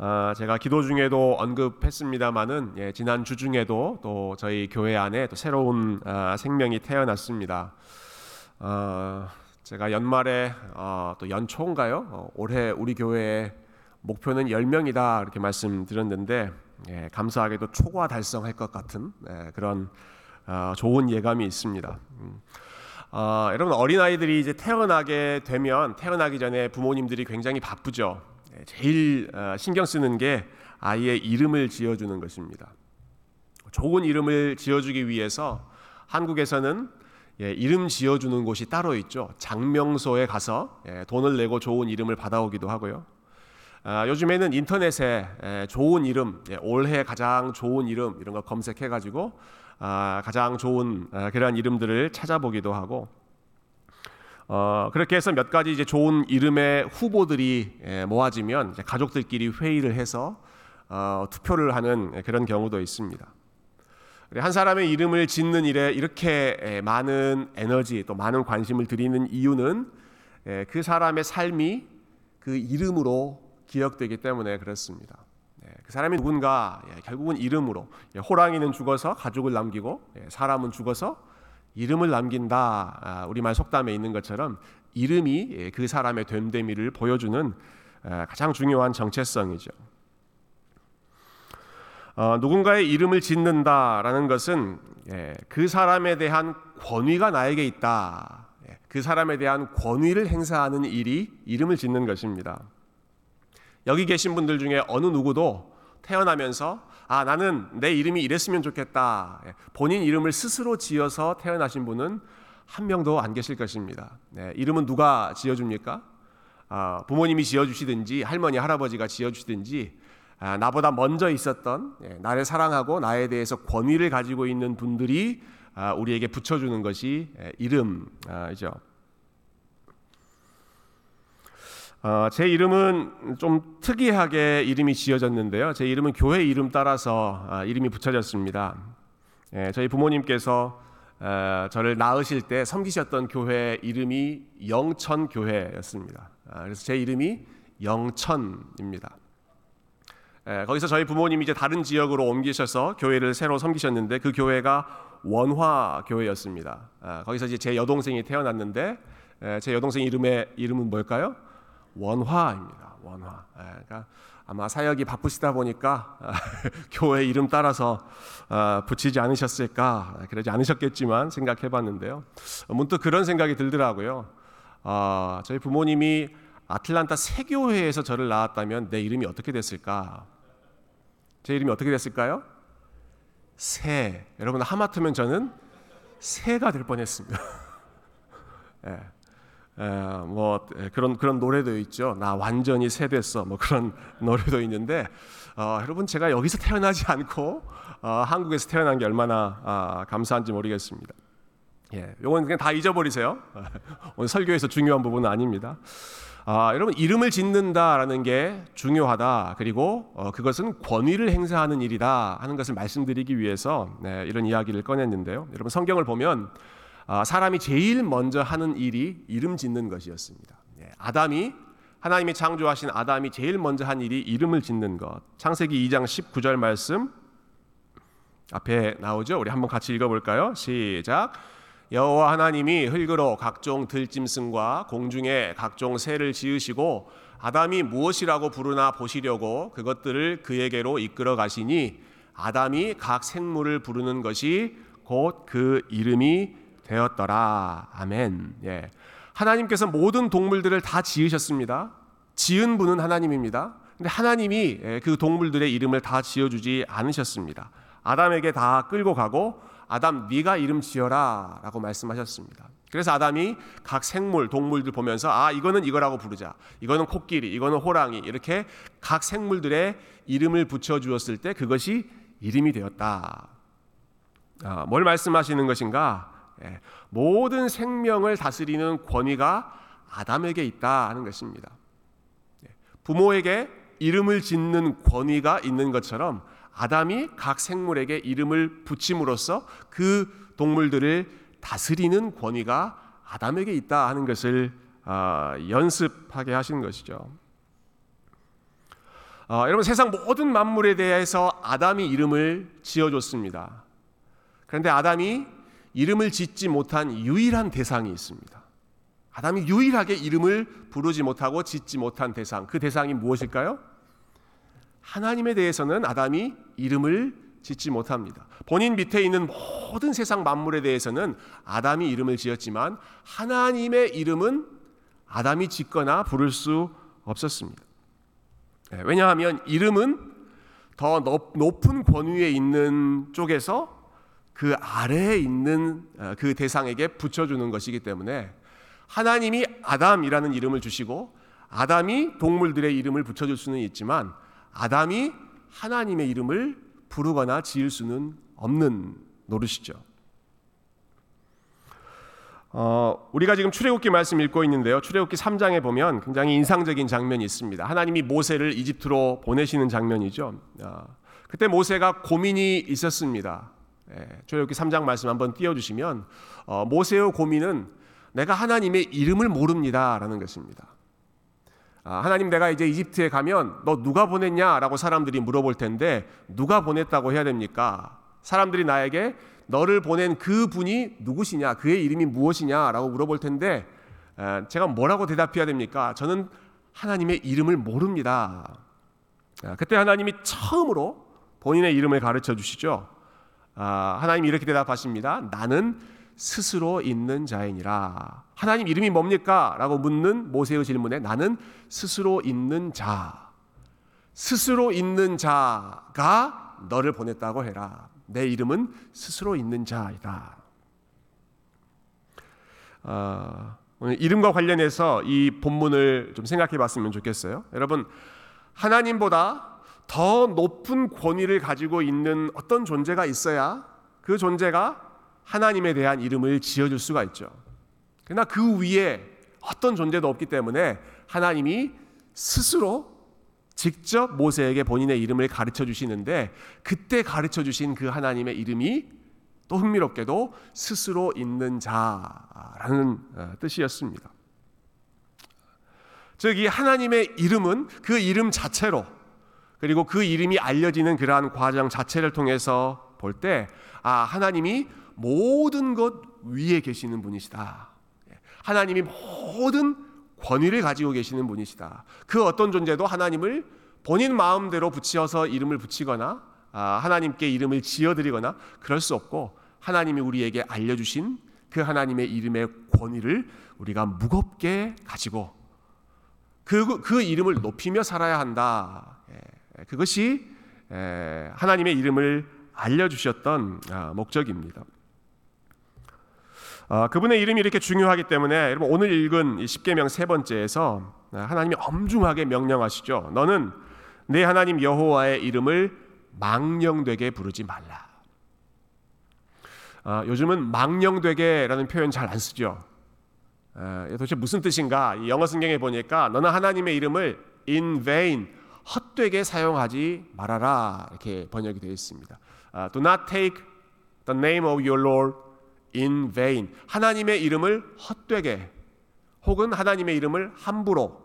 어, 제가 기도 중에도 언급했습니다마는 예, 지난 주 중에도 또 저희 교회 안에 또 새로운 어, 생명이 태어났습니다. 어, 제가 연말에 어, 또 연초인가요? 어, 올해 우리 교회의 목표는 10명이다 이렇게 말씀드렸는데 예, 감사하게도 초과 달성할 것 같은 예, 그런 어, 좋은 예감이 있습니다. 음. 어, 여러분 어린 아이들이 이제 태어나게 되면 태어나기 전에 부모님들이 굉장히 바쁘죠. 예, 제일 어, 신경 쓰는 게 아이의 이름을 지어주는 것입니다. 좋은 이름을 지어주기 위해서 한국에서는 예, 이름 지어주는 곳이 따로 있죠. 장명소에 가서 예, 돈을 내고 좋은 이름을 받아오기도 하고요. 아, 요즘에는 인터넷에 예, 좋은 이름, 예, 올해 가장 좋은 이름 이런 거 검색해가지고 아, 가장 좋은 아, 그러한 이름들을 찾아보기도 하고 어, 그렇게 해서 몇 가지 이제 좋은 이름의 후보들이 예, 모아지면 가족들끼리 회의를 해서 어, 투표를 하는 그런 경우도 있습니다. 한 사람의 이름을 짓는 일에 이렇게 예, 많은 에너지 또 많은 관심을 들이는 이유는 예, 그 사람의 삶이 그 이름으로 기억되기 때문에 그렇습니다. 그 사람이 누군가 결국은 이름으로 호랑이는 죽어서 가족을 남기고 사람은 죽어서 이름을 남긴다. 아, 우리말 속담에 있는 것처럼 이름이 예, 그 사람의 됨됨이를 보여주는 아, 가장 중요한 정체성이죠. 어, 누군가의 이름을 짓는다라는 것은 예, 그 사람에 대한 권위가 나에게 있다. 예, 그 사람에 대한 권위를 행사하는 일이 이름을 짓는 것입니다. 여기 계신 분들 중에 어느 누구도 태어나면서 아, 나는 내 이름이 이랬으면 좋겠다. 예, 본인 이름을 스스로 지어서 태어나신 분은 한 명도 안 계실 것입니다. 네, 이름은 누가 지어줍니까? 아, 부모님이 지어주시든지 할머니, 할아버지가 지어주시든지 아, 나보다 먼저 있었던 예, 나를 사랑하고 나에 대해서 권위를 가지고 있는 분들이 아, 우리에게 붙여주는 것이 예, 이름이죠. 어, 제 이름은 좀 특이하게 이름이 지어졌는데요. 제 이름은 교회 이름 따라서 아, 이름이 붙여졌습니다. 예, 저희 부모님께서 어, 저를 낳으실 때 섬기셨던 교회 이름이 영천 교회였습니다. 아, 그래서 제 이름이 영천입니다. 예, 거기서 저희 부모님이 이제 다른 지역으로 옮기셔서 교회를 새로 섬기셨는데 그 교회가 원화 교회였습니다. 아, 거기서 이제 제 여동생이 태어났는데 예, 제 여동생 이름의 이름은 뭘까요? 원화입니다. 원화. 예, 그러니까 아마 사역이 바쁘시다 보니까 교회 이름 따라서 어, 붙이지 않으셨을까 그러지 않으셨겠지만 생각해봤는데요. 문득 그런 생각이 들더라고요. 어, 저희 부모님이 아틀란타 세교회에서 저를 낳았다면 내 이름이 어떻게 됐을까? 제 이름이 어떻게 됐을까요? 새. 여러분 하마터면 저는 새가 될 뻔했습니다. 예. 뭐 그런 그런 노래도 있죠. 나 완전히 새됐어. 뭐 그런 노래도 있는데 어, 여러분 제가 여기서 태어나지 않고 어, 한국에서 태어난 게 얼마나 아, 감사한지 모르겠습니다. 예, 요건 그냥 다 잊어버리세요. 오늘 설교에서 중요한 부분은 아닙니다. 아, 여러분 이름을 짓는다라는 게 중요하다. 그리고 어, 그것은 권위를 행사하는 일이다 하는 것을 말씀드리기 위해서 네, 이런 이야기를 꺼냈는데요. 여러분 성경을 보면 아, 사람이 제일 먼저 하는 일이 이름 짓는 것이었습니다. 예, 아담이 하나님이 창조하신 아담이 제일 먼저 한 일이 이름을 짓는 것. 창세기 2장 19절 말씀 앞에 나오죠. 우리 한번 같이 읽어볼까요? 시작. 여호와 하나님이 흙으로 각종 들짐승과 공중에 각종 새를 지으시고 아담이 무엇이라고 부르나 보시려고 그것들을 그에게로 이끌어 가시니 아담이 각 생물을 부르는 것이 곧 그 이름이 되었더라. 아멘. 예. 하나님께서 모든 동물들을 다 지으셨습니다. 지은 분은 하나님입니다. 근데 하나님이 예, 그 동물들의 이름을 다 지어주지 않으셨습니다. 아담에게 다 끌고 가고 아담 네가 이름 지어라라고 말씀하셨습니다. 그래서 아담이 각 생물 동물들 보면서 아 이거는 이거라고 부르자. 이거는 코끼리, 이거는 호랑이 이렇게 각 생물들의 이름을 붙여 주었을 때 그것이 이름이 되었다. 아, 뭘 말씀하시는 것인가? 예, 모든 생명을 다스리는 권위가 아담에게 있다 하는 것입니다. 예, 부모에게 이름을 짓는 권위가 있는 것처럼 아담이 각 생물에게 이름을 붙임으로써 그 동물들을 다스리는 권위가 아담에게 있다 하는 것을 아, 연습하게 하신 것이죠. 어, 여러분 세상 모든 만물에 대해서 아담이 이름을 지어줬습니다. 그런데 아담이 이름을 짓지 못한 유일한 대상이 있습니다. 아담이 유일하게 이름을 부르지 못하고 짓지 못한 대상, 그 대상이 무엇일까요? 하나님에 대해서는 아담이 이름을 짓지 못합니다. 본인 밑에 있는 모든 세상 만물에 대해서는 아담이 이름을 지었지만 하나님의 이름은 아담이 짓거나 부를 수 없었습니다. 예, 왜냐하면 이름은 더 높은 권위에 있는 쪽에서 그 아래에 있는 어, 그 대상에게 붙여주는 것이기 때문에 하나님이 아담이라는 이름을 주시고 아담이 동물들의 이름을 붙여줄 수는 있지만 아담이 하나님의 이름을 부르거나 지을 수는 없는 노릇이죠. 어, 우리가 지금 출애굽기 말씀 읽고 있는데요. 출애굽기 3장에 보면 굉장히 인상적인 장면이 있습니다. 하나님이 모세를 이집트로 보내시는 장면이죠. 어, 그때 모세가 고민이 있었습니다. 예, 출애굽기 3장 말씀 한번 띄워주시면 어, 모세의 고민은 내가 하나님의 이름을 모릅니다라는 것입니다. 아, 하나님 내가 이제 이집트에 가면 너 누가 보냈냐라고 사람들이 물어볼 텐데 누가 보냈다고 해야 됩니까? 사람들이 나에게 너를 보낸 그 분이 누구시냐, 그의 이름이 무엇이냐라고 물어볼 텐데 제가 뭐라고 대답해야 됩니까? 저는 하나님의 이름을 모릅니다. 아, 그때 하나님이 처음으로 본인의 이름을 가르쳐 주시죠. 아, 하나님이 이렇게 대답하십니다. 나는 스스로 있는 자이니라. 하나님 이름이 뭡니까? 라고 묻는 모세의 질문에 나는 스스로 있는 자. 스스로 있는 자가 너를 보냈다고 해라. 내 이름은 스스로 있는 자이다. 어, 오늘 이름과 관련해서 이 본문을 좀 생각해 봤으면 좋겠어요. 여러분, 하나님보다 더 높은 권위를 가지고 있는 어떤 존재가 있어야 그 존재가 하나님에 대한 이름을 지어줄 수가 있죠. 그러나 그 위에 어떤 존재도 없기 때문에 하나님이 스스로 직접 모세에게 본인의 이름을 가르쳐 주시는데 그때 가르쳐 주신 그 하나님의 이름이 또 흥미롭게도 스스로 있는 자라는 어, 뜻이었습니다. 즉 이 하나님의 이름은 그 이름 자체로 그리고 그 이름이 알려지는 그러한 과정 자체를 통해서 볼 때, 아, 하나님이 모든 것 위에 계시는 분이시다. 하나님이 모든 권위를 가지고 계시는 분이시다. 그 어떤 존재도 하나님을 본인 마음대로 붙여서 이름을 붙이거나, 아, 하나님께 이름을 지어드리거나 그럴 수 없고, 하나님이 우리에게 알려주신 그 하나님의 이름의 권위를 우리가 무겁게 가지고 그, 그 이름을 높이며 살아야 한다. 그것이 하나님의 이름을 알려주셨던 아, 목적입니다. 아, 그분의 이름이 이렇게 중요하기 때문에 여러분 오늘 읽은 십계명 세 번째에서 하나님이 엄중하게 명령하시죠. 너는 내 하나님 여호와의 이름을 망령되게 부르지 말라. 아, 요즘은 망령되게라는 표현 잘 안 쓰죠. 도대체 무슨 뜻인가? 영어 성경에 보니까 너는 하나님의 이름을 in vain 헛되게 사용하지 말아라 이렇게 번역이 되어 있습니다. Uh, do not take the name of your Lord in vain. 하나님의 이름을 헛되게 혹은 하나님의 이름을 함부로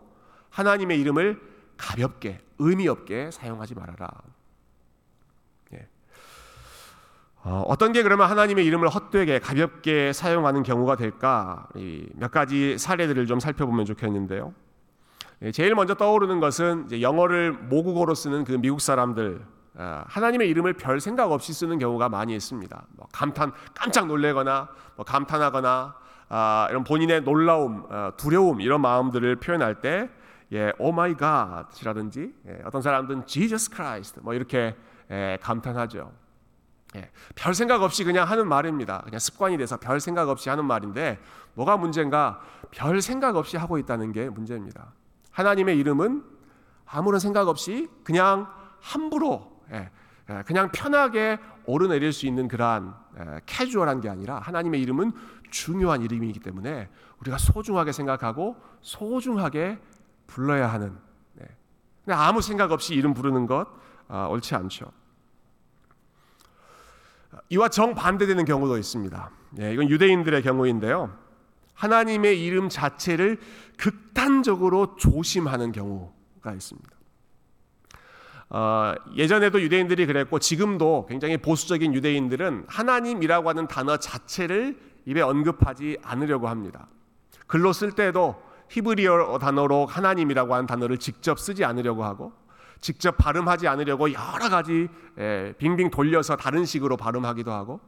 하나님의 이름을 가볍게 의미 없게 사용하지 말아라. 예. 어, 어떤 게 그러면 하나님의 이름을 헛되게 가볍게 사용하는 경우가 될까? 몇 가지 사례들을 좀 살펴보면 좋겠는데요. 예, 제일 먼저 떠오르는 것은 영어를 모국어로 쓰는 그 미국 사람들 아, 하나님의 이름을 별 생각 없이 쓰는 경우가 많이 있습니다. 뭐 감탄 깜짝 놀래거나 뭐 감탄하거나 아, 이런 본인의 놀라움, 어, 두려움 이런 마음들을 표현할 때 예, oh my God이라든지 예, 어떤 사람들은 Jesus Christ 뭐 이렇게 예, 감탄하죠. 예, 별 생각 없이 그냥 하는 말입니다. 그냥 습관이 돼서 별 생각 없이 하는 말인데 뭐가 문제인가? 별 생각 없이 하고 있다는 게 문제입니다. 하나님의 이름은 아무런 생각 없이 그냥 함부로 예, 예, 그냥 편하게 오르내릴 수 있는 그러한 예, 캐주얼한 게 아니라 하나님의 이름은 중요한 이름이기 때문에 우리가 소중하게 생각하고 소중하게 불러야 하는 그냥 아무 생각 없이 이름 부르는 것 아, 옳지 않죠. 이와 정 반대되는 경우도 있습니다. 이건 유대인들의 경우인데요. 하나님의 이름 자체를 극단적으로 조심하는 경우가 있습니다. 어, 예전에도 유대인들이 그랬고 지금도 굉장히 보수적인 유대인들은 하나님이라고 하는 단어 자체를 입에 언급하지 않으려고 합니다. 글로 쓸 때도 히브리어 단어로 하나님이라고 하는 단어를 직접 쓰지 않으려고 하고 직접 발음하지 않으려고 여러 가지 예, 빙빙 돌려서 다른 식으로 발음하기도 하고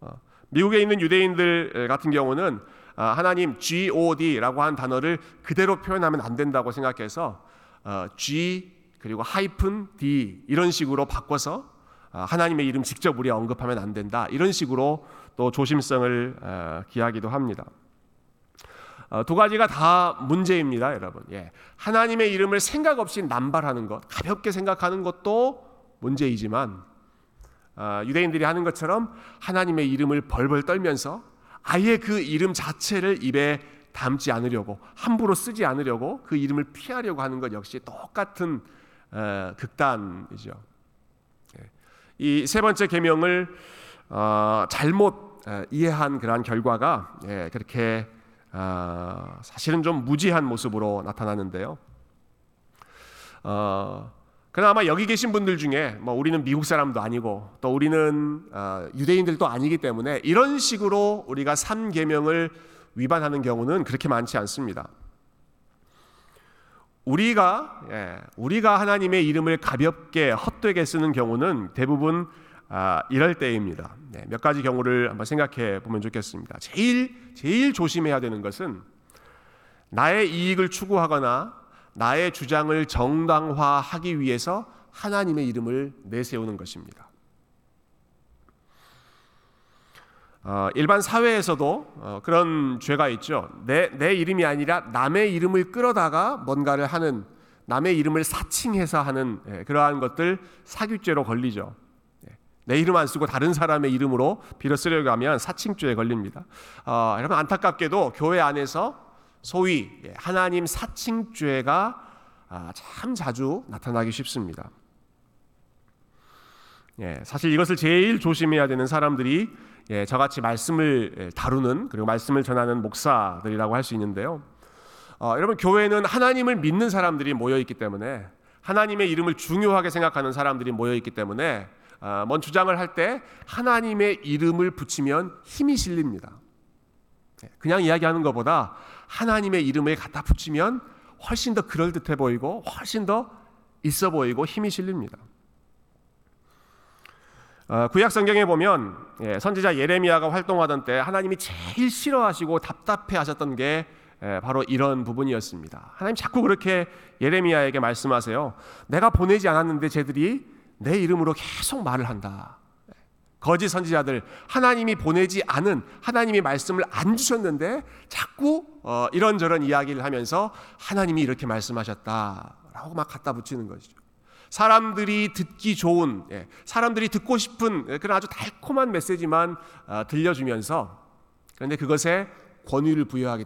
어, 미국에 있는 유대인들 같은 경우는 아, 하나님 God라고 한 단어를 그대로 표현하면 안 된다고 생각해서 어, G 그리고 하이픈 D 이런 식으로 바꿔서 아, 하나님의 이름 직접 우리 언급하면 안 된다 이런 식으로 또 조심성을 어, 기하기도 합니다. 어, 두 가지가 다 문제입니다, 여러분. 예. 하나님의 이름을 생각 없이 남발하는 것, 가볍게 생각하는 것도 문제이지만 어, 유대인들이 하는 것처럼 하나님의 이름을 벌벌 떨면서 아예 그 이름 자체를 입에 담지 않으려고 함부로 쓰지 않으려고 그 이름을 피하려고 하는 것 역시 똑같은 어, 극단이죠. 예. 이세 번째 계명을 어, 잘못 어, 이해한 그러한 결과가 예, 그렇게 어, 사실은 좀 무지한 모습으로 나타나는데요. 어, 그러나 아마 여기 계신 분들 중에 뭐 우리는 미국 사람도 아니고 또 우리는 어, 유대인들도 아니기 때문에 이런 식으로 우리가 삼 계명을 위반하는 경우는 그렇게 많지 않습니다. 우리가 예, 우리가 하나님의 이름을 가볍게 헛되게 쓰는 경우는 대부분 아, 이럴 때입니다. 네, 몇 가지 경우를 한번 생각해 보면 좋겠습니다. 제일 제일 조심해야 되는 것은 나의 이익을 추구하거나 나의 주장을 정당화하기 위해서 하나님의 이름을 내세우는 것입니다. 어, 일반 사회에서도 어, 그런 죄가 있죠. 내, 내 이름이 아니라 남의 이름을 끌어다가 뭔가를 하는 남의 이름을 사칭해서 하는 예, 그러한 것들 사규죄로 걸리죠. 내 이름 안 쓰고 다른 사람의 이름으로 빌어 쓰려고 하면 사칭죄에 걸립니다. 어, 여러분 안타깝게도 교회 안에서 소위 예, 하나님 사칭죄가 아, 참 자주 나타나기 쉽습니다. 예, 사실 이것을 제일 조심해야 되는 사람들이 예, 저같이 말씀을 예, 다루는 그리고 말씀을 전하는 목사들이라고 할 수 있는데요. 어, 여러분 교회는 하나님을 믿는 사람들이 모여 있기 때문에 하나님의 이름을 중요하게 생각하는 사람들이 모여 있기 때문에 아, 뭔 주장을 할 때 하나님의 이름을 붙이면 힘이 실립니다. 예, 그냥 이야기하는 것보다 하나님의 이름을 갖다 붙이면 훨씬 더 그럴듯해 보이고 훨씬 더 있어 보이고 힘이 실립니다. 아, 구약 성경에 보면 예, 선지자 예레미야가 활동하던 때 하나님이 제일 싫어하시고 답답해하셨던 게 예, 바로 이런 부분이었습니다. 하나님 자꾸 그렇게 예레미야에게 말씀하세요. 내가 보내지 않았는데 쟤들이 내 이름으로 계속 말을 한다. 거짓 선지자들 하나님이 보내지 않은 하나님이 말씀을 안 주셨는데 자꾸 어, 이런저런 이야기를 하면서 하나님이 이렇게 말씀하셨다라고 막 갖다 붙이는 것이죠. 사람들이 듣기 좋은, 예, 사람들이 듣고 싶은 예, 그런 아주 달콤한 메시지만 어, 들려주면서 그런데 그것에 권위를 부여하기,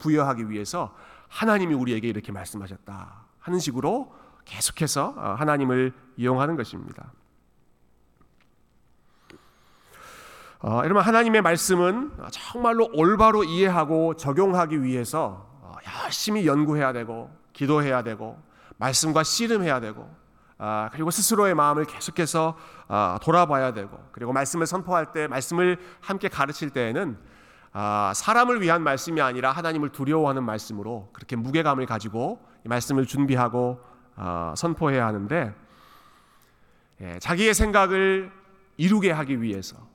부여하기 위해서 하나님이 우리에게 이렇게 말씀하셨다 하는 식으로 계속해서 어, 하나님을 이용하는 것입니다. 어, 여러분 하나님의 말씀은 정말로 올바로 이해하고 적용하기 위해서 어, 열심히 연구해야 되고 기도해야 되고 말씀과 씨름해야 되고 아, 그리고 스스로의 마음을 계속해서 아, 돌아봐야 되고 그리고 말씀을 선포할 때 말씀을 함께 가르칠 때에는 아, 사람을 위한 말씀이 아니라 하나님을 두려워하는 말씀으로 그렇게 무게감을 가지고 말씀을 준비하고 어, 선포해야 하는데 예, 자기의 생각을 이루게 하기 위해서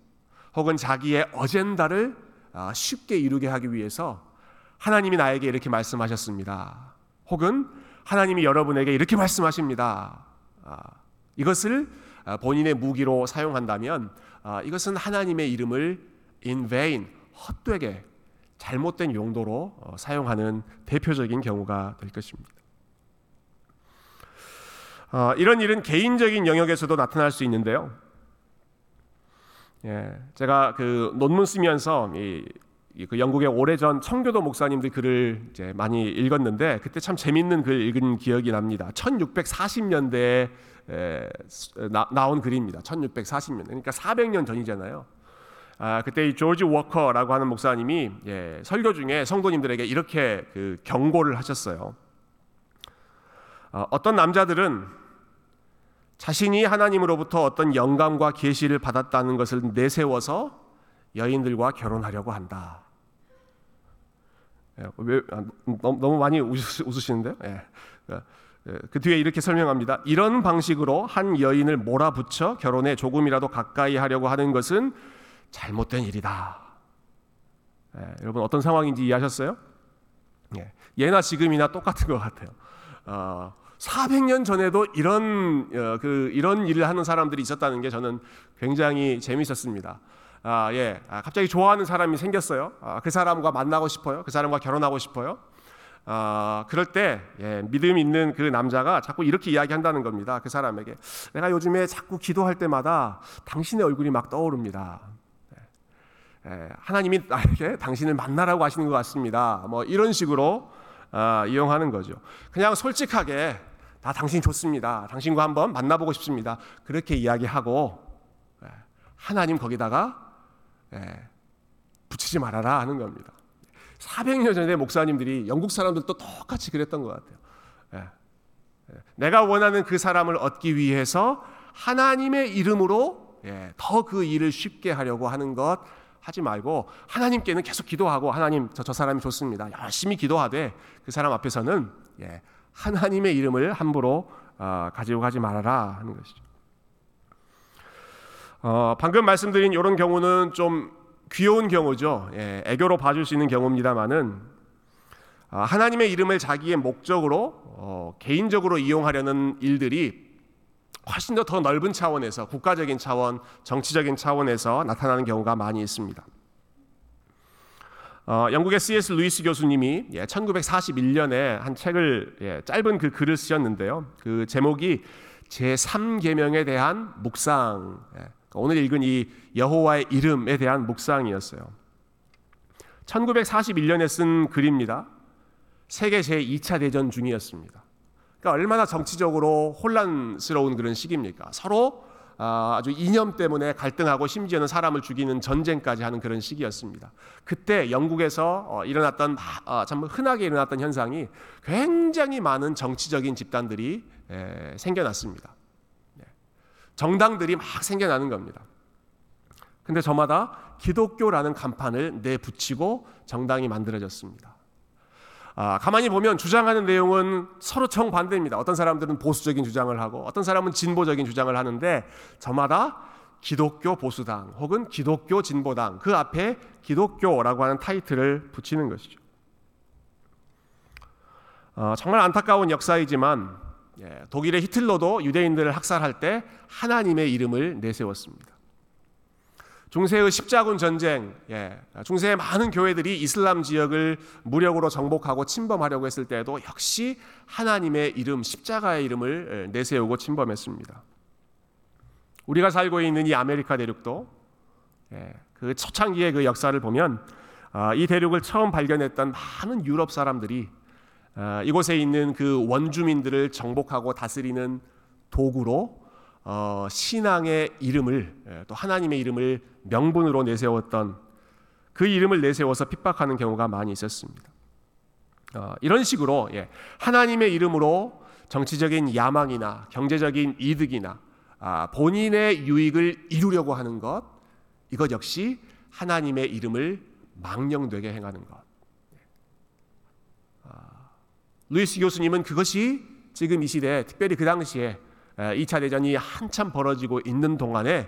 혹은 자기의 어젠다를 어, 쉽게 이루게 하기 위해서 하나님이 나에게 이렇게 말씀하셨습니다. 혹은 하나님이 여러분에게 이렇게 말씀하십니다. 아, 이것을 어, 본인의 무기로 사용한다면 아, 이것은 하나님의 이름을 in vain 헛되게 잘못된 용도로 어, 사용하는 대표적인 경우가 될 것입니다. 어, 이런 일은 개인적인 영역에서도 나타날 수 있는데요. 예, 제가 그 논문 쓰면서 이, 그 영국의 오래전 청교도 목사님들 글을 이제 많이 읽었는데 그때 참 재밌는 글 읽은 기억이 납니다. 1640년대에 에, 나, 나온 글입니다. 1640년. 그러니까 400년 전이잖아요. 아, 그때 이 조지 워커라고 하는 목사님이 예, 설교 중에 성도님들에게 이렇게 그 경고를 하셨어요. 어, 어떤 남자들은 자신이 하나님으로부터 어떤 영감과 계시를 받았다는 것을 내세워서 여인들과 결혼하려고 한다. 예, 왜, 아, 너무, 많이 웃으시는데요? 예. 예, 그 뒤에 이렇게 설명합니다. 이런 방식으로 한 여인을 몰아붙여 결혼에 조금이라도 가까이 하려고 하는 것은 잘못된 일이다. 예, 여러분 어떤 상황인지 이해하셨어요? 예, 예나 지금이나 똑같은 것 같아요. 어, 400년 전에도 이런 어, 그 이런 일을 하는 사람들이 있었다는 게 저는 굉장히 재미있었습니다. 아, 예, 아, 갑자기 좋아하는 사람이 생겼어요. 아, 그 사람과 만나고 싶어요. 그 사람과 결혼하고 싶어요. 아, 그럴 때 예, 믿음 있는 그 남자가 자꾸 이렇게 이야기한다는 겁니다. 그 사람에게 내가 요즘에 자꾸 기도할 때마다 당신의 얼굴이 막 떠오릅니다. 예, 예, 하나님이 나에게 당신을 만나라고 하시는 것 같습니다. 뭐 이런 식으로 아, 이용하는 거죠. 그냥 솔직하게 다 당신 좋습니다. 당신과 한번 만나보고 싶습니다. 그렇게 이야기하고 예, 하나님 거기다가 예, 붙이지 말아라 하는 겁니다. 400년 전에 목사님들이 영국 사람들도 똑같이 그랬던 것 같아요. 예, 내가 원하는 그 사람을 얻기 위해서 하나님의 이름으로 더 그 일을 쉽게 하려고 하는 것 하지 말고 하나님께는 계속 기도하고 하나님 저, 저 사람이 좋습니다. 열심히 기도하되 그 사람 앞에서는 예, 하나님의 이름을 함부로 어, 가지고 가지 말아라 하는 것이죠. 어, 방금 말씀드린 이런 경우는 좀 귀여운 경우죠. 예, 애교로 봐줄 수 있는 경우입니다만은 어, 하나님의 이름을 자기의 목적으로 어, 개인적으로 이용하려는 일들이 훨씬 더 더 넓은 차원에서 국가적인 차원, 정치적인 차원에서 나타나는 경우가 많이 있습니다. 어, 영국의 C.S. 루이스 교수님이 예, 1941년에 한 책을 예, 짧은 그 글을 쓰셨는데요. 그 제목이 제 3계명에 대한 묵상. 예, 그러니까 오늘 읽은 이 여호와의 이름에 대한 묵상이었어요. 1941년에 쓴 글입니다. 세계 제2차 대전 중이었습니다. 그러니까 얼마나 정치적으로 혼란스러운 그런 시기입니까? 서로 아, 아주 이념 때문에 갈등하고 심지어는 사람을 죽이는 전쟁까지 하는 그런 시기였습니다. 그때 영국에서 어, 일어났던 아, 참 흔하게 일어났던 현상이 굉장히 많은 정치적인 집단들이 생겨났습니다. 네. 정당들이 막 생겨나는 겁니다. 근데 저마다 기독교라는 간판을 내붙이고 정당이 만들어졌습니다. 아, 가만히 보면 주장하는 내용은 서로 정반대입니다. 어떤 사람들은 보수적인 주장을 하고 어떤 사람은 진보적인 주장을 하는데 저마다 기독교 보수당 혹은 기독교 진보당 그 앞에 기독교라고 하는 타이틀을 붙이는 것이죠. 어, 정말 안타까운 역사이지만 예, 독일의 히틀러도 유대인들을 학살할 때 하나님의 이름을 내세웠습니다. 중세의 십자군 전쟁, 예, 중세의 많은 교회들이 이슬람 지역을 무력으로 정복하고 침범하려고 했을 때에도 역시 하나님의 이름, 십자가의 이름을 예, 내세우고 침범했습니다. 우리가 살고 있는 이 아메리카 대륙도 예, 그 초창기의 그 역사를 보면 아, 이 대륙을 처음 발견했던 많은 유럽 사람들이 아, 이곳에 있는 그 원주민들을 정복하고 다스리는 도구로 어, 신앙의 이름을 예, 또 하나님의 이름을 명분으로 내세웠던 그 이름을 내세워서 핍박하는 경우가 많이 있었습니다. 어, 이런 식으로 예, 하나님의 이름으로 정치적인 야망이나 경제적인 이득이나 아, 본인의 유익을 이루려고 하는 것 이것 역시 하나님의 이름을 망령되게 행하는 것. 아, 루이스 교수님은 그것이 지금 이 시대 특별히 그 당시에 2차 대전이 한참 벌어지고 있는 동안에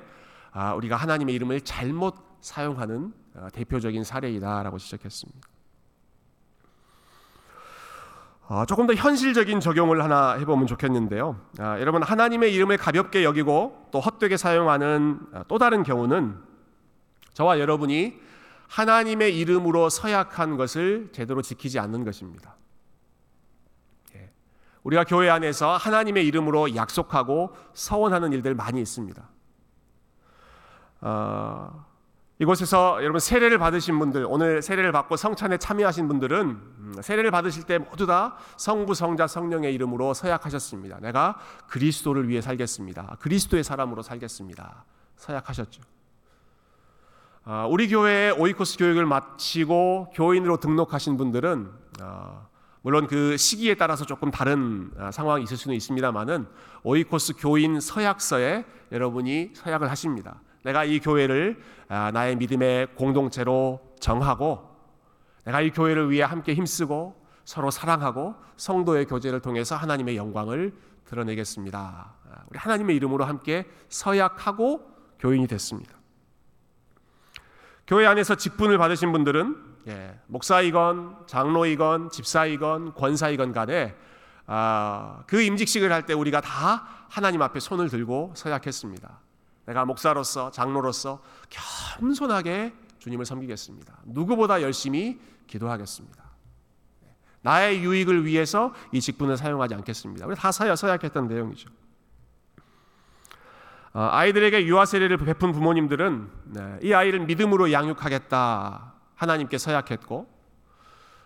아, 우리가 하나님의 이름을 잘못 사용하는 아, 대표적인 사례이다라고 지적했습니다. 아, 조금 더 현실적인 적용을 하나 해보면 좋겠는데요. 여러분 하나님의 이름을 가볍게 여기고 또 헛되게 사용하는 또 다른 경우는 저와 여러분이 하나님의 이름으로 서약한 것을 제대로 지키지 않는 것입니다. 우리가 교회 안에서 하나님의 이름으로 약속하고 서원하는 일들 많이 있습니다. 어, 이곳에서 여러분 세례를 받으신 분들, 오늘 세례를 받고 성찬에 참여하신 분들은 음, 세례를 받으실 때 모두 다 성부, 성자, 성령의 이름으로 서약하셨습니다. 내가 그리스도를 위해 살겠습니다. 그리스도의 사람으로 살겠습니다. 서약하셨죠. 어, 우리 교회에 오이코스 교육을 마치고 교인으로 등록하신 분들은 어, 물론 그 시기에 따라서 조금 다른 아, 상황이 있을 수는 있습니다만은 오이코스 교인 서약서에 여러분이 서약을 하십니다. 내가 이 교회를 아, 나의 믿음의 공동체로 정하고 내가 이 교회를 위해 함께 힘쓰고 서로 사랑하고 성도의 교제를 통해서 하나님의 영광을 드러내겠습니다. 아, 우리 하나님의 이름으로 함께 서약하고 교인이 됐습니다. 교회 안에서 직분을 받으신 분들은 예, 목사이건 장로이건 집사이건 권사이건 간에 아, 그 임직식을 할 때 우리가 다 하나님 앞에 손을 들고 서약했습니다. 내가 목사로서 장로로서 겸손하게 주님을 섬기겠습니다. 누구보다 열심히 기도하겠습니다. 나의 유익을 위해서 이 직분을 사용하지 않겠습니다. 우리 다 사야 서약했던 내용이죠. 어, 아이들에게 유아 세례를 베푼 부모님들은 네, 이 아이를 믿음으로 양육하겠다 하나님께 서약했고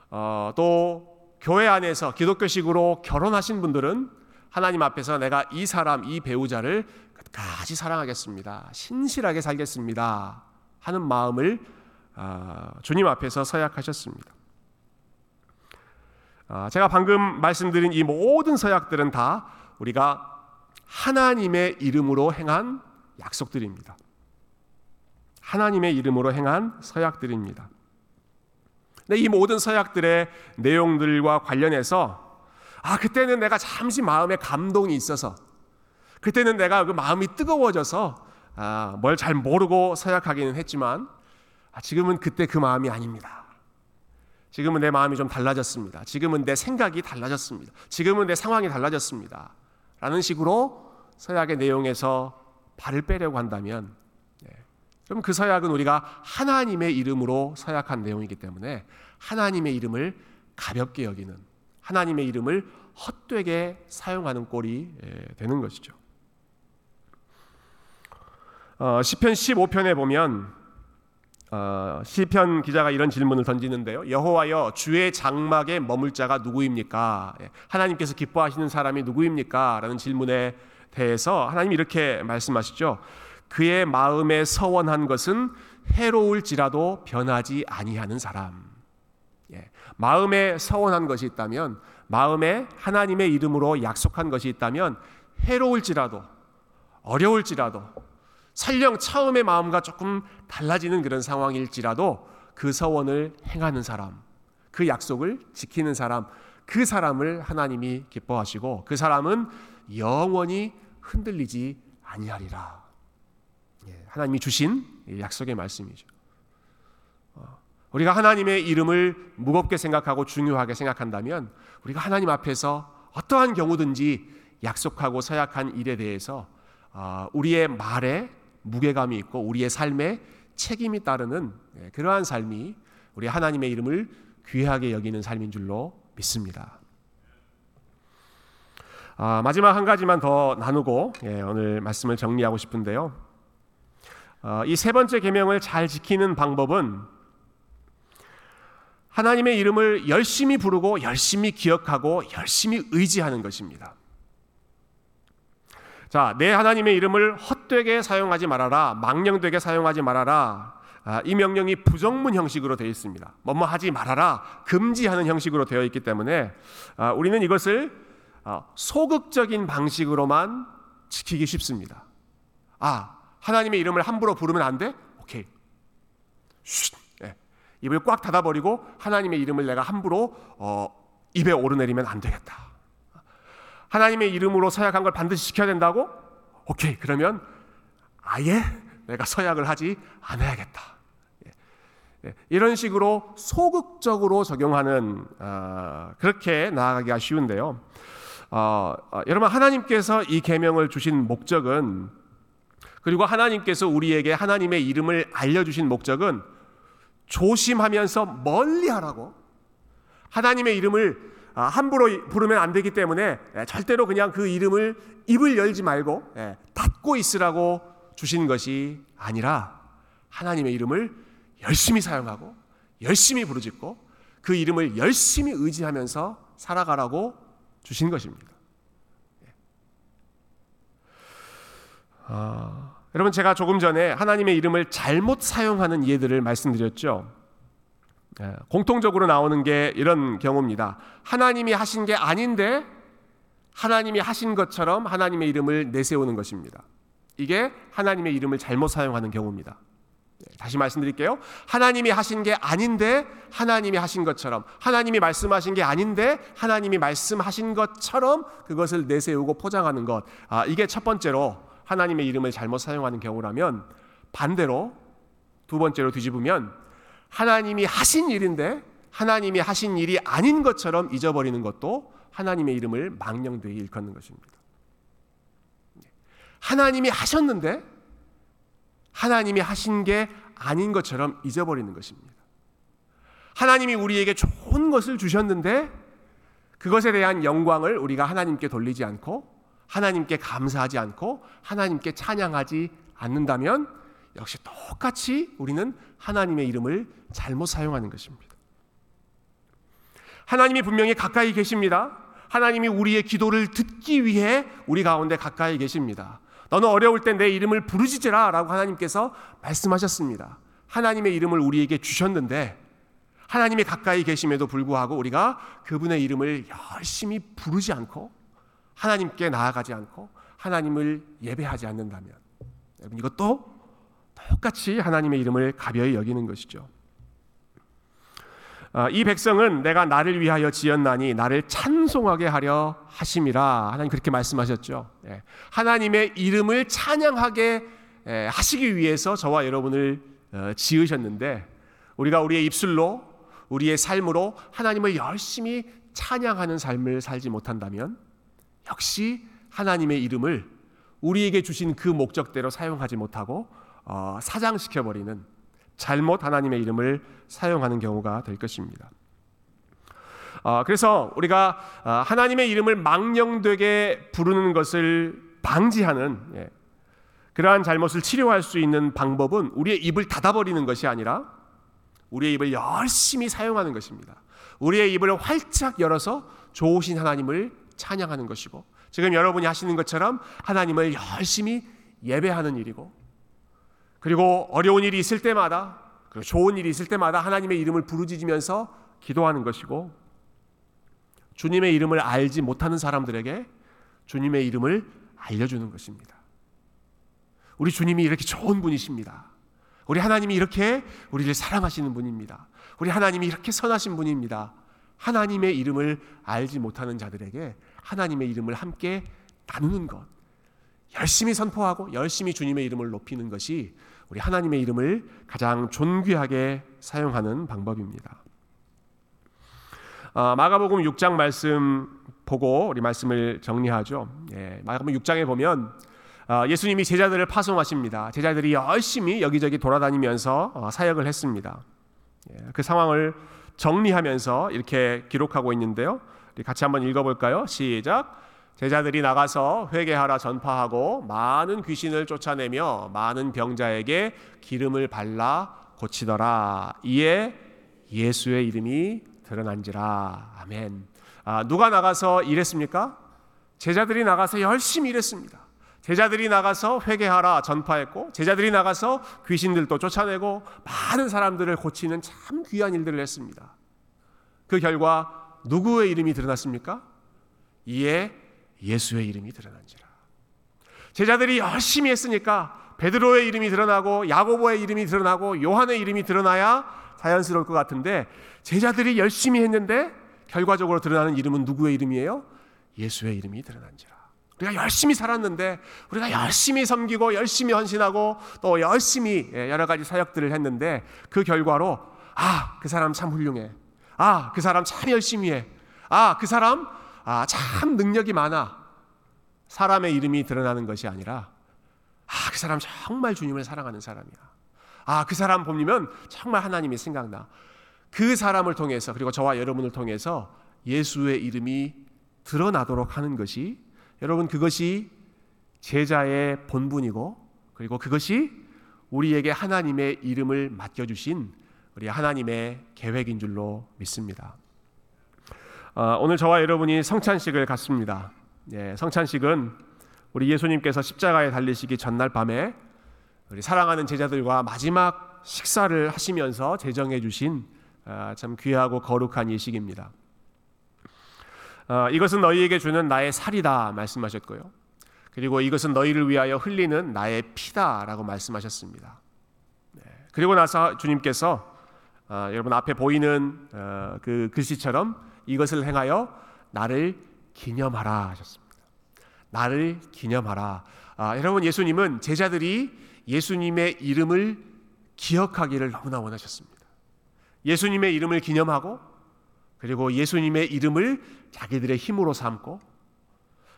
어, 또 교회 안에서 기독교식으로 결혼하신 분들은 하나님 앞에서 내가 이 사람 이 배우자를 끝까지 사랑하겠습니다 신실하게 살겠습니다 하는 마음을 어, 주님 앞에서 서약하셨습니다. 제가 방금 말씀드린 이 모든 서약들은 다 우리가 하나님의 이름으로 행한 약속들입니다. 하나님의 이름으로 행한 서약들입니다. 이 모든 서약들의 내용들과 관련해서 아 그때는 내가 잠시 마음에 감동이 있어서 그때는 내가 그 마음이 뜨거워져서 아, 뭘 잘 모르고 서약하기는 했지만 아, 지금은 그때 그 마음이 아닙니다. 지금은 내 마음이 좀 달라졌습니다. 지금은 내 생각이 달라졌습니다. 지금은 내 상황이 달라졌습니다. 라는 식으로 서약의 내용에서 발을 빼려고 한다면 네. 그럼 그 서약은 우리가 하나님의 이름으로 서약한 내용이기 때문에 하나님의 이름을 가볍게 여기는 하나님의 이름을 헛되게 사용하는 꼴이 예, 되는 것이죠. 어, 시편 15편에 보면 어, 시편 기자가 이런 질문을 던지는데요. 여호와여 주의 장막에 머물 자가 누구입니까? 예, 하나님께서 기뻐하시는 사람이 누구입니까? 라는 질문에 대해서 하나님 이렇게 말씀하시죠. 그의 마음에 서원한 것은 해로울지라도 변하지 아니하는 사람. 예, 마음에 서원한 것이 있다면, 마음에 하나님의 이름으로 약속한 것이 있다면 해로울지라도 어려울지라도 설령 처음의 마음과 조금 달라지는 그런 상황일지라도 그 서원을 행하는 사람, 그 약속을 지키는 사람, 그 사람을 하나님이 기뻐하시고 그 사람은 영원히 흔들리지 아니하리라. 예, 하나님이 주신 약속의 말씀이죠. 어, 우리가 하나님의 이름을 무겁게 생각하고 중요하게 생각한다면 우리가 하나님 앞에서 어떠한 경우든지 약속하고 서약한 일에 대해서 어, 우리의 말에 무게감이 있고 우리의 삶에 책임이 따르는 예, 그러한 삶이 우리 하나님의 이름을 귀하게 여기는 삶인 줄로 믿습니다. 아, 마지막 한 가지만 더 나누고 예, 오늘 말씀을 정리하고 싶은데요. 어, 이세 번째 계명을 잘 지키는 방법은 하나님의 이름을 열심히 부르고 열심히 기억하고 열심히 의지하는 것입니다. 자, 내 하나님의 이름을 헛되게 사용하지 말아라. 망령되게 사용하지 말아라. 아, 이 명령이 부정문 형식으로 되어 있습니다. 뭐뭐 하지 말아라. 금지하는 형식으로 되어 있기 때문에 아, 우리는 이것을 아, 소극적인 방식으로만 지키기 쉽습니다. 아, 하나님의 이름을 함부로 부르면 안 돼? 오케이. 쉿. 네. 입을 꽉 닫아버리고 하나님의 이름을 내가 함부로 어, 입에 오르내리면 안 되겠다. 하나님의 이름으로 서약한 걸 반드시 지켜야 된다고? 오케이. 그러면 아예 내가 서약을 하지 않아야겠다. 예. 예. 이런 식으로 소극적으로 적용하는 어, 그렇게 나아가기가 쉬운데요. 어, 어, 여러분 하나님께서 이 계명을 주신 목적은 그리고 하나님께서 우리에게 하나님의 이름을 알려주신 목적은 조심하면서 멀리 하라고 하나님의 이름을 아, 함부로 부르면 안 되기 때문에 예, 절대로 그냥 그 이름을 입을 열지 말고 예, 닫고 있으라고 주신 것이 아니라 하나님의 이름을 열심히 사용하고 열심히 부르짖고 그 이름을 열심히 의지하면서 살아가라고 주신 것입니다. 어, 여러분 제가 조금 전에 하나님의 이름을 잘못 사용하는 예들을 말씀드렸죠. 예, 공통적으로 나오는 게 이런 경우입니다. 하나님이 하신 게 아닌데 하나님이 하신 것처럼 하나님의 이름을 내세우는 것입니다. 이게 하나님의 이름을 잘못 사용하는 경우입니다. 네, 다시 말씀드릴게요. 하나님이 하신 게 아닌데 하나님이 하신 것처럼 하나님이 말씀하신 게 아닌데 하나님이 말씀하신 것처럼 그것을 내세우고 포장하는 것. 아, 이게 첫 번째로 하나님의 이름을 잘못 사용하는 경우라면 반대로 두 번째로 뒤집으면 하나님이 하신 일인데 하나님이 하신 일이 아닌 것처럼 잊어버리는 것도 하나님의 이름을 망령되이 일컫는 것입니다. 하나님이 하셨는데 하나님이 하신 게 아닌 것처럼 잊어버리는 것입니다. 하나님이 우리에게 좋은 것을 주셨는데 그것에 대한 영광을 우리가 하나님께 돌리지 않고 하나님께 감사하지 않고 하나님께 찬양하지 않는다면 역시 똑같이 우리는 하나님의 이름을 잘못 사용하는 것입니다. 하나님이 분명히 가까이 계십니다. 하나님이 우리의 기도를 듣기 위해 우리 가운데 가까이 계십니다. 너는 어려울 때 내 이름을 부르짖으라 라고 하나님께서 말씀하셨습니다. 하나님의 이름을 우리에게 주셨는데 하나님이 가까이 계심에도 불구하고 우리가 그분의 이름을 열심히 부르지 않고 하나님께 나아가지 않고 하나님을 예배하지 않는다면 여러분 이것도 똑같이 하나님의 이름을 가벼이 여기는 것이죠. 아, 이 백성은 내가 나를 위하여 지었나니 나를 찬송하게 하려 하심이라 하나님 그렇게 말씀하셨죠. 예. 하나님의 이름을 찬양하게 예, 하시기 위해서 저와 여러분을 어, 지으셨는데 우리가 우리의 입술로 우리의 삶으로 하나님을 열심히 찬양하는 삶을 살지 못한다면 역시 하나님의 이름을 우리에게 주신 그 목적대로 사용하지 못하고 어, 사장시켜 버리는 잘못 하나님의 이름을 사용하는 경우가 될 것입니다. 어, 그래서 우리가 어, 하나님의 이름을 망령되게 부르는 것을 방지하는 예, 그러한 잘못을 치료할 수 있는 방법은 우리의 입을 닫아버리는 것이 아니라 우리의 입을 열심히 사용하는 것입니다. 우리의 입을 활짝 열어서 좋으신 하나님을 찬양하는 것이고 지금 여러분이 하시는 것처럼 하나님을 열심히 예배하는 일이고 그리고 어려운 일이 있을 때마다 그리고 좋은 일이 있을 때마다 하나님의 이름을 부르짖으면서 기도하는 것이고 주님의 이름을 알지 못하는 사람들에게 주님의 이름을 알려주는 것입니다. 우리 주님이 이렇게 좋은 분이십니다. 우리 하나님이 이렇게 우리를 사랑하시는 분입니다. 우리 하나님이 이렇게 선하신 분입니다. 하나님의 이름을 알지 못하는 자들에게 하나님의 이름을 함께 나누는 것. 열심히 선포하고 열심히 주님의 이름을 높이는 것이 우리 하나님의 이름을 가장 존귀하게 사용하는 방법입니다. 아, 마가복음 6장 말씀 보고 우리 말씀을 정리하죠. 예, 마가복음 6장에 보면 아, 예수님이 제자들을 파송하십니다. 제자들이 열심히 여기저기 돌아다니면서 어, 사역을 했습니다. 예, 그 상황을 정리하면서 이렇게 기록하고 있는데요. 같이 한번 읽어볼까요? 시작. 제자들이 나가서 회개하라 전파하고 많은 귀신을 쫓아내며 많은 병자에게 기름을 발라 고치더라. 이에 예수의 이름이 드러난지라. 아멘. 아, 누가 나가서 일했습니까? 제자들이 나가서 열심히 일했습니다. 제자들이 나가서 회개하라 전파했고 제자들이 나가서 귀신들도 쫓아내고 많은 사람들을 고치는 참 귀한 일들을 했습니다. 그 결과 누구의 이름이 드러났습니까? 이에 예수의 이름이 드러난지라. 제자들이 열심히 했으니까 베드로의 이름이 드러나고 야고보의 이름이 드러나고 요한의 이름이 드러나야 자연스러울 것 같은데 제자들이 열심히 했는데 결과적으로 드러나는 이름은 누구의 이름이에요? 예수의 이름이 드러난지라. 우리가 열심히 살았는데 우리가 열심히 섬기고 열심히 헌신하고 또 열심히 예, 여러 가지 사역들을 했는데 그 결과로 아, 그 사람 참 훌륭해. 아, 그 사람 참 열심히 해. 아, 그 사람 아, 참 능력이 많아. 사람의 이름이 드러나는 것이 아니라 아, 그 사람 정말 주님을 사랑하는 사람이야. 아, 그 사람 보면 정말 하나님이 생각나. 그 사람을 통해서 그리고 저와 여러분을 통해서 예수의 이름이 드러나도록 하는 것이 여러분 그것이 제자의 본분이고 그리고 그것이 우리에게 하나님의 이름을 맡겨 주신 우리 하나님의 계획인 줄로 믿습니다. 어, 오늘 저와 여러분이 성찬식을 갖습니다. 예, 성찬식은 우리 예수님께서 십자가에 달리시기 전날 밤에 우리 사랑하는 제자들과 마지막 식사를 하시면서 제정해 주신 아, 참 귀하고 거룩한 예식입니다. 아, 이것은 너희에게 주는 나의 살이다 말씀하셨고요. 그리고 이것은 너희를 위하여 흘리는 나의 피다라고 말씀하셨습니다. 네. 그리고 나서 주님께서 아, 여러분 앞에 보이는 어, 그 글씨처럼 이것을 행하여 나를 기념하라 하셨습니다. 나를 기념하라. 아, 여러분 예수님은 제자들이 예수님의 이름을 기억하기를 너무나 원하셨습니다. 예수님의 이름을 기념하고 그리고 예수님의 이름을 자기들의 힘으로 삼고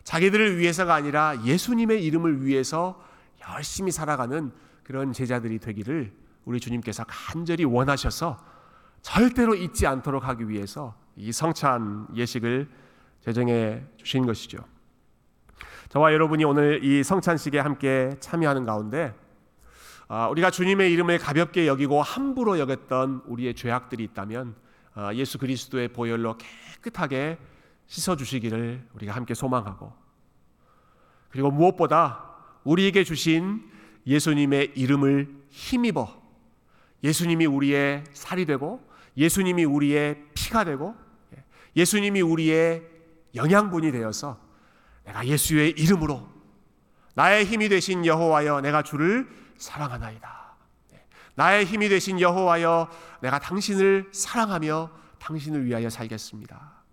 자기들을 위해서가 아니라 예수님의 이름을 위해서 열심히 살아가는 그런 제자들이 되기를 우리 주님께서 간절히 원하셔서 절대로 잊지 않도록 하기 위해서 이 성찬 예식을 제정해 주신 것이죠. 저와 여러분이 오늘 이 성찬식에 함께 참여하는 가운데 아, 우리가 주님의 이름을 가볍게 여기고 함부로 여겼던 우리의 죄악들이 있다면 아, 예수 그리스도의 보혈로 깨끗하게 씻어 주시기를 우리가 함께 소망하고 그리고 무엇보다 우리에게 주신 예수님의 이름을 힘입어 예수님이 우리의 살이 되고 예수님이 우리의 피가 되고 예수님이 우리의 영양분이 되어서 내가 예수의 이름으로 나의 힘이 되신 여호와여 내가 주를 사랑하나이다. 나의 힘이 되신 여호와여 내가 당신을 사랑하며 당신을 위하여 살겠습니다.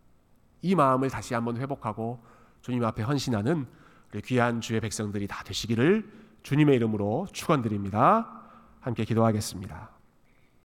이 마음을 다시 한번 회복하고 주님 앞에 헌신하는 우리 귀한 주의 백성들이 다 되시기를 주님의 이름으로 축원드립니다. 함께 기도하겠습니다.